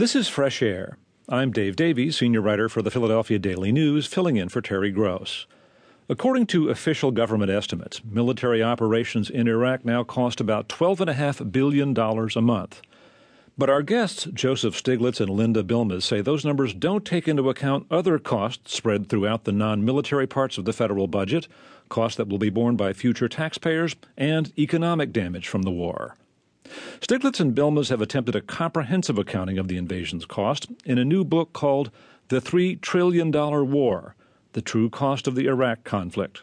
This is Fresh Air. I'm Dave Davies, senior writer for the Philadelphia Daily News, filling in for Terry Gross. According to official government estimates, military operations in Iraq now cost about $12.5 billion a month. But our guests, Joseph Stiglitz and Linda Bilmes, say those numbers don't take into account other costs spread throughout the non military parts of the federal budget, costs that will be borne by future taxpayers, and economic damage from the war. Stiglitz and Bilmes have attempted a comprehensive accounting of the invasion's cost in a new book called The $3 Trillion War the true cost of the Iraq conflict.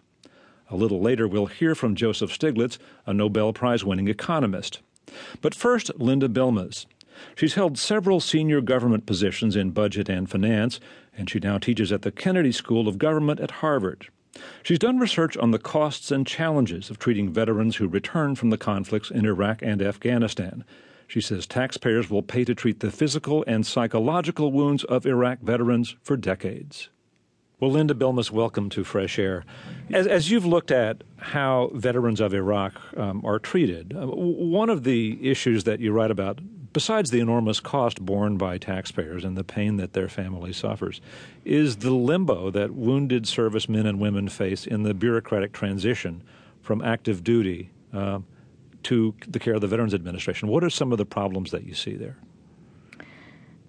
A little later, we'll hear from Joseph Stiglitz, a Nobel Prize winning economist. But first, Linda Bilmes. She's held several senior government positions in budget and finance, and she now teaches at the Kennedy School of Government at Harvard. She's done research on the costs and challenges of treating veterans who return from the conflicts in Iraq and Afghanistan. She says taxpayers will pay to treat the physical and psychological wounds of Iraq veterans for decades. Well, Linda Bilmes, welcome to Fresh Air. As, as you've looked at how veterans of Iraq um, are treated, uh, one of the issues that you write about, besides the enormous cost borne by taxpayers and the pain that their family suffers, is the limbo that wounded servicemen and women face in the bureaucratic transition from active duty uh, to the care of the Veterans Administration. What are some of the problems that you see there?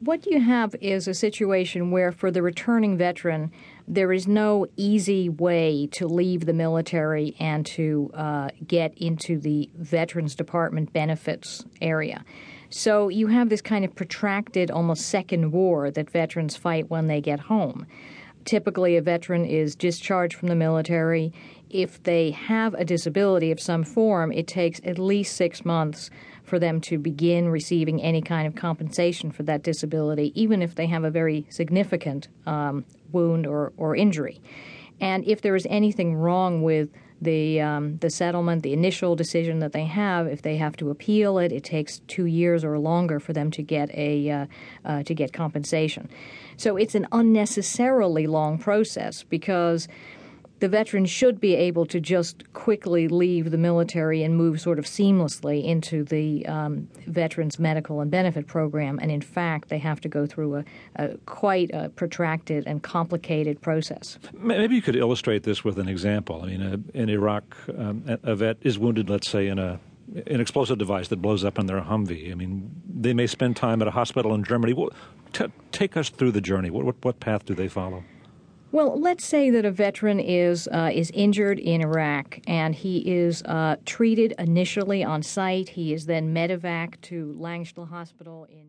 What you have is a situation where, for the returning veteran, there is no easy way to leave the military and to uh, get into the Veterans Department benefits area. So you have this kind of protracted, almost second war that veterans fight when they get home. Typically, a veteran is discharged from the military. If they have a disability of some form, it takes at least six months for them to begin receiving any kind of compensation for that disability, even if they have a very significant um, wound or, or injury. And if there is anything wrong with the um, the settlement, the initial decision that they have, if they have to appeal it, it takes two years or longer for them to get a uh, uh, to get compensation. So it's an unnecessarily long process because the veteran should be able to just quickly leave the military and move sort of seamlessly into the um, veterans medical and benefit program. And in fact, they have to go through a, a quite a protracted and complicated process. Maybe you could illustrate this with an example. I mean, in Iraq, um, a vet is wounded, let's say, in a an explosive device that blows up in their Humvee. I mean, they may spend time at a hospital in Germany. T- take us through the journey. What, what, what path do they follow? Well, let's say that a veteran is uh, is injured in Iraq and he is uh, treated initially on site. He is then medevac to Landstuhl Hospital in.